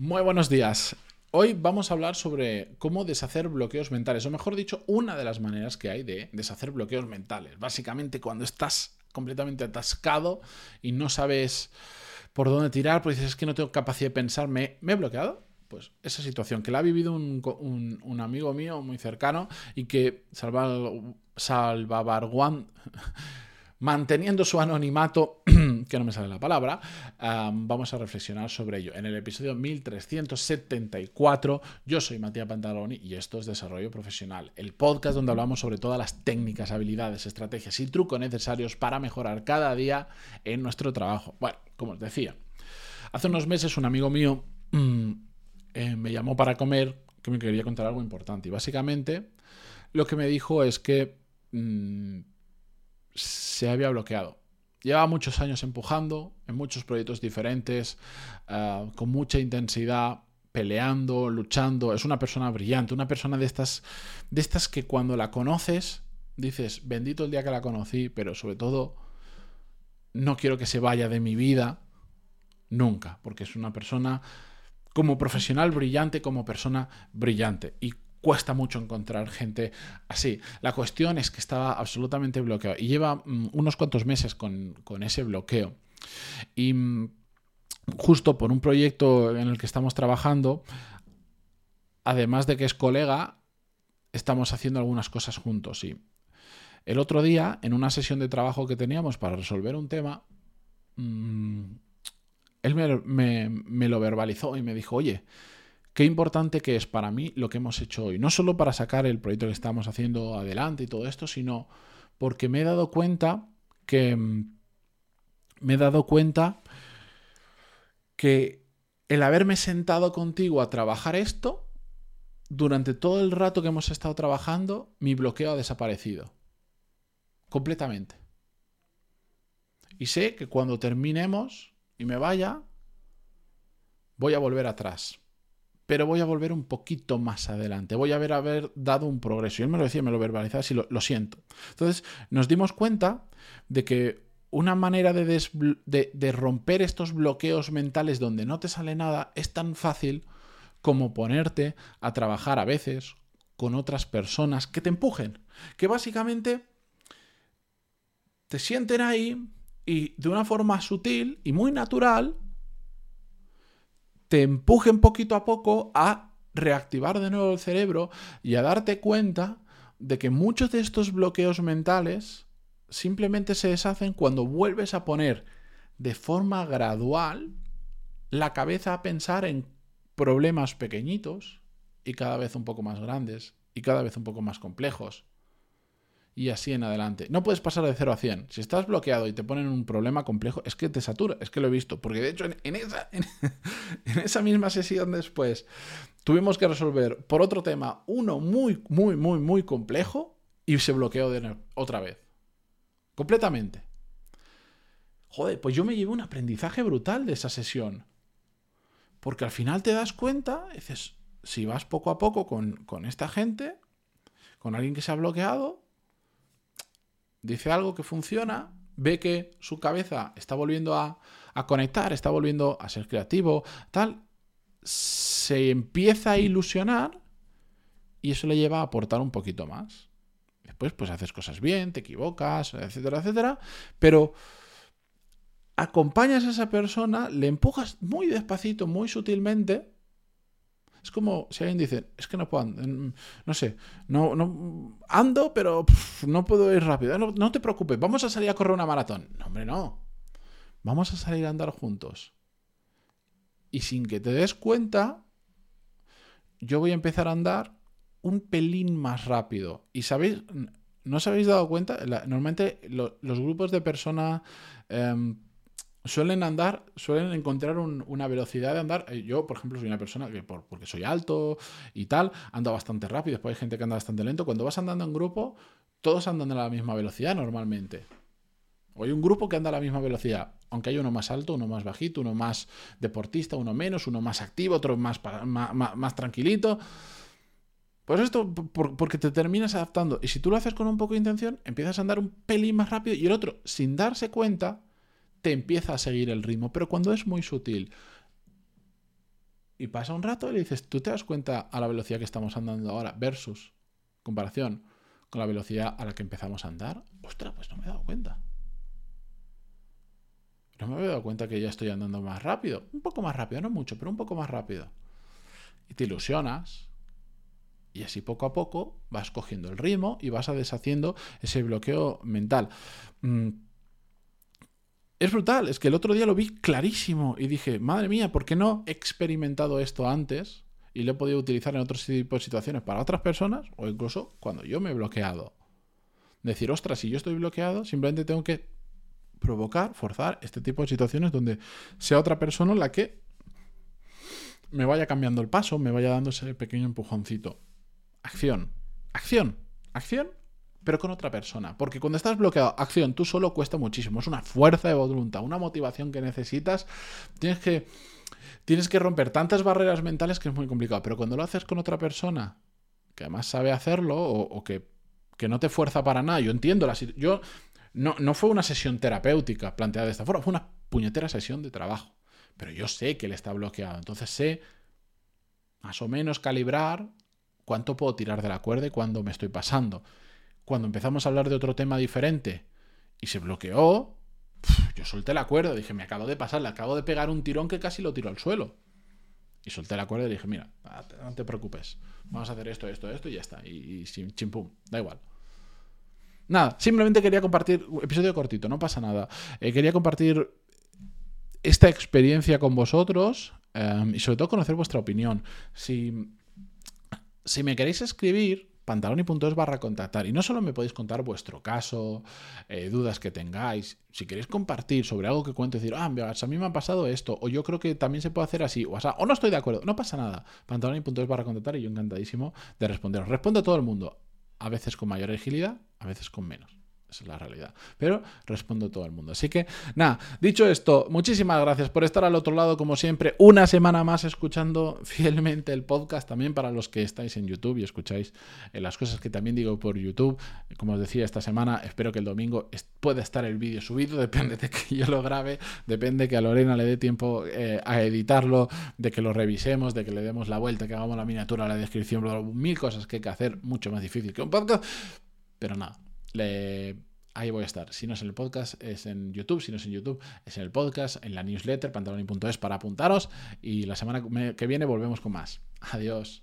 Muy buenos días. Hoy vamos a hablar sobre cómo deshacer bloqueos mentales, o mejor dicho, una de las maneras que hay de deshacer bloqueos mentales. Básicamente cuando estás completamente atascado y no sabes por dónde tirar, pues dices, es que no tengo capacidad de pensar, me, he bloqueado. Pues esa situación que la ha vivido un, amigo mío muy cercano y que salva, salvabarguan manteniendo su anonimato, que no me sale la palabra, vamos a reflexionar sobre ello. En el episodio 1374, yo soy Matías Pantaloni y esto es Desarrollo Profesional, el podcast donde hablamos sobre todas las técnicas, habilidades, estrategias y trucos necesarios para mejorar cada día en nuestro trabajo. Bueno, como os decía, hace unos meses un amigo mío eh, me llamó para comer que me quería contar algo importante y básicamente lo que me dijo es que... Mm, se había bloqueado. Llevaba muchos años empujando en muchos proyectos diferentes, eh, con mucha intensidad, peleando, luchando. Es una persona brillante, una persona de estas, de estas que cuando la conoces dices, bendito el día que la conocí, pero sobre todo no quiero que se vaya de mi vida nunca, porque es una persona como profesional brillante, como persona brillante. Cuesta mucho encontrar gente así. La cuestión es que estaba absolutamente bloqueado y lleva mm, unos cuantos meses con, ese bloqueo. Y mm, justo por un proyecto en el que estamos trabajando, además de que es colega, estamos haciendo algunas cosas juntos. Y el otro día, en una sesión de trabajo que teníamos para resolver un tema, mm, él me lo verbalizó y me dijo, oye, qué importante que es para mí lo que hemos hecho hoy. No solo para sacar el proyecto que estamos haciendo adelante y todo esto, sino porque me he dado cuenta que mm, me he dado cuenta que el haberme sentado contigo a trabajar esto, durante todo el rato que hemos estado trabajando, mi bloqueo ha desaparecido. Completamente. Y sé que cuando terminemos y me vaya, voy a volver atrás pero voy a volver un poquito más adelante. Voy a haber, haber dado un progreso. Y él me lo decía, me lo verbalizaba, así lo, siento. Entonces nos dimos cuenta de que una manera de, de, romper estos bloqueos mentales donde no te sale nada es tan fácil como ponerte a trabajar a veces con otras personas que te empujen, que básicamente te sienten ahí y de una forma sutil y muy natural te empujen poquito a poco a reactivar de nuevo el cerebro y a darte cuenta de que muchos de estos bloqueos mentales simplemente se deshacen cuando vuelves a poner de forma gradual la cabeza a pensar en problemas pequeñitos y cada vez un poco más grandes y cada vez un poco más complejos y así en adelante. No puedes pasar de 0 a 100. Si estás bloqueado y te ponen un problema complejo, es que te satura, es que lo he visto. Porque de hecho en, esa, en, esa misma sesión después tuvimos que resolver por otro tema uno muy, muy, muy, muy complejo y se bloqueó de otra vez. Completamente. Joder, pues yo me llevé un aprendizaje brutal de esa sesión. Porque al final te das cuenta, dices, si vas poco a poco con, con esta gente, con alguien que se ha bloqueado, dice algo que funciona, ve que su cabeza está volviendo a, conectar, está volviendo a ser creativo, tal, se empieza a ilusionar y eso le lleva a aportar un poquito más. Después, pues haces cosas bien, te equivocas, etcétera, etcétera, pero acompañas a esa persona, le empujas muy despacito, muy sutilmente, es como si alguien dice, es que no puedo, no sé, no, no ando, pero no puedo ir rápido. No, te preocupes, vamos a salir a correr una maratón. No, hombre, no. Vamos a salir a andar juntos. Y sin que te des cuenta, yo voy a empezar a andar un pelín más rápido. Y sabéis, ¿no os habéis dado cuenta? normalmente los grupos de personas em, suelen andar, suelen encontrar una velocidad de andar. Eh, yo, por ejemplo, soy una persona que, por, porque soy alto y tal, ando bastante rápido. Después hay gente que anda bastante lento. Cuando vas andando en grupo, todos andan a la misma velocidad normalmente. O hay un grupo que anda a la misma velocidad, aunque hay uno más alto, uno más bajito, uno más deportista, uno menos, uno más activo, otro más, más, más tranquilito. Pues esto, porque te terminas adaptando. Y si tú lo haces con un poco de intención, empiezas a andar un pelín más rápido y el otro, sin darse cuenta, te empieza a seguir el ritmo, pero cuando es muy sutil, Y pasa un rato y le dices, ¿tú te das cuenta a la velocidad que estamos andando ahora versus comparación con la velocidad a la que empezamos a andar? Ostras, pues no me he dado cuenta. No me había dado cuenta que ya estoy andando más rápido. Un poco más rápido, no mucho, pero un poco más rápido. Y te ilusionas. Y así poco a poco vas cogiendo el ritmo y vas deshaciendo ese bloqueo mental. Mm. Es brutal, es que el otro día lo vi clarísimo y dije, madre mía, ¿por qué no he experimentado esto antes y lo he podido utilizar en otros tipos de situaciones para otras personas o incluso cuando yo me he bloqueado? Decir, ostras, si yo estoy bloqueado, simplemente tengo que provocar, forzar este tipo de situaciones donde sea otra persona la que me vaya cambiando el paso, me vaya dando ese pequeño empujoncito. Acción, acción, acción, pero con otra persona. Porque cuando estás bloqueado, acción, tú solo cuesta muchísimo. Es una fuerza de voluntad, una motivación que necesitas. Tienes que, tienes que romper tantas barreras mentales que es muy complicado. Pero cuando lo haces con otra persona, que además sabe hacerlo o, que, que, no te fuerza para nada, yo entiendo la. Yo no, fue una sesión terapéutica planteada de esta forma, fue una puñetera sesión de trabajo. Pero yo sé que él está bloqueado, entonces sé más o menos calibrar cuánto puedo tirar de la cuerda y cuándo me estoy pasando. Cuando empezamos a hablar de otro tema diferente y se bloqueó, yo solté la cuerda, dije, me acabo de pasar, le acabo de pegar un tirón que casi lo tiro al suelo. Y solté la cuerda y dije, mira, no te preocupes, vamos a hacer esto, esto, esto y ya está. Y, y chimpum, da igual. Nada, simplemente quería compartir, episodio cortito, no pasa nada. Eh, quería compartir esta experiencia con vosotros em, y sobre todo conocer vuestra opinión. Si, si me queréis escribir, pantaloni.es barra contactar. Y no solo me podéis contar vuestro caso, eh, dudas que tengáis, si queréis compartir sobre algo que cuento decir, ah, a mí me ha pasado esto, o yo creo que también se puede hacer así, o, no estoy de acuerdo, no pasa nada. Pantaloni.es barra contactar y yo encantadísimo de responderos. Respondo a todo el mundo a veces con mayor agilidad, a veces con menos. Esa es la realidad. Pero respondo todo el mundo. Así que, nada, dicho esto, muchísimas gracias por estar al otro lado, como siempre, una semana más escuchando fielmente el podcast, también para los que estáis en YouTube y escucháis eh, las cosas que también digo por YouTube. Como os decía esta semana, espero que el domingo pueda estar el vídeo subido, depende de que yo lo grabe, depende que a Lorena le dé tiempo eh, a editarlo, de que lo revisemos, de que le demos la vuelta, que hagamos la miniatura, la descripción, mil cosas que hay que hacer, mucho más difícil que un podcast. Pero nada, ahí voy a estar. Si no es en el podcast, es en YouTube. Si no es en YouTube, es en el podcast, en la newsletter, pantaloni.es para apuntaros. Y la semana que viene volvemos con más. Adiós.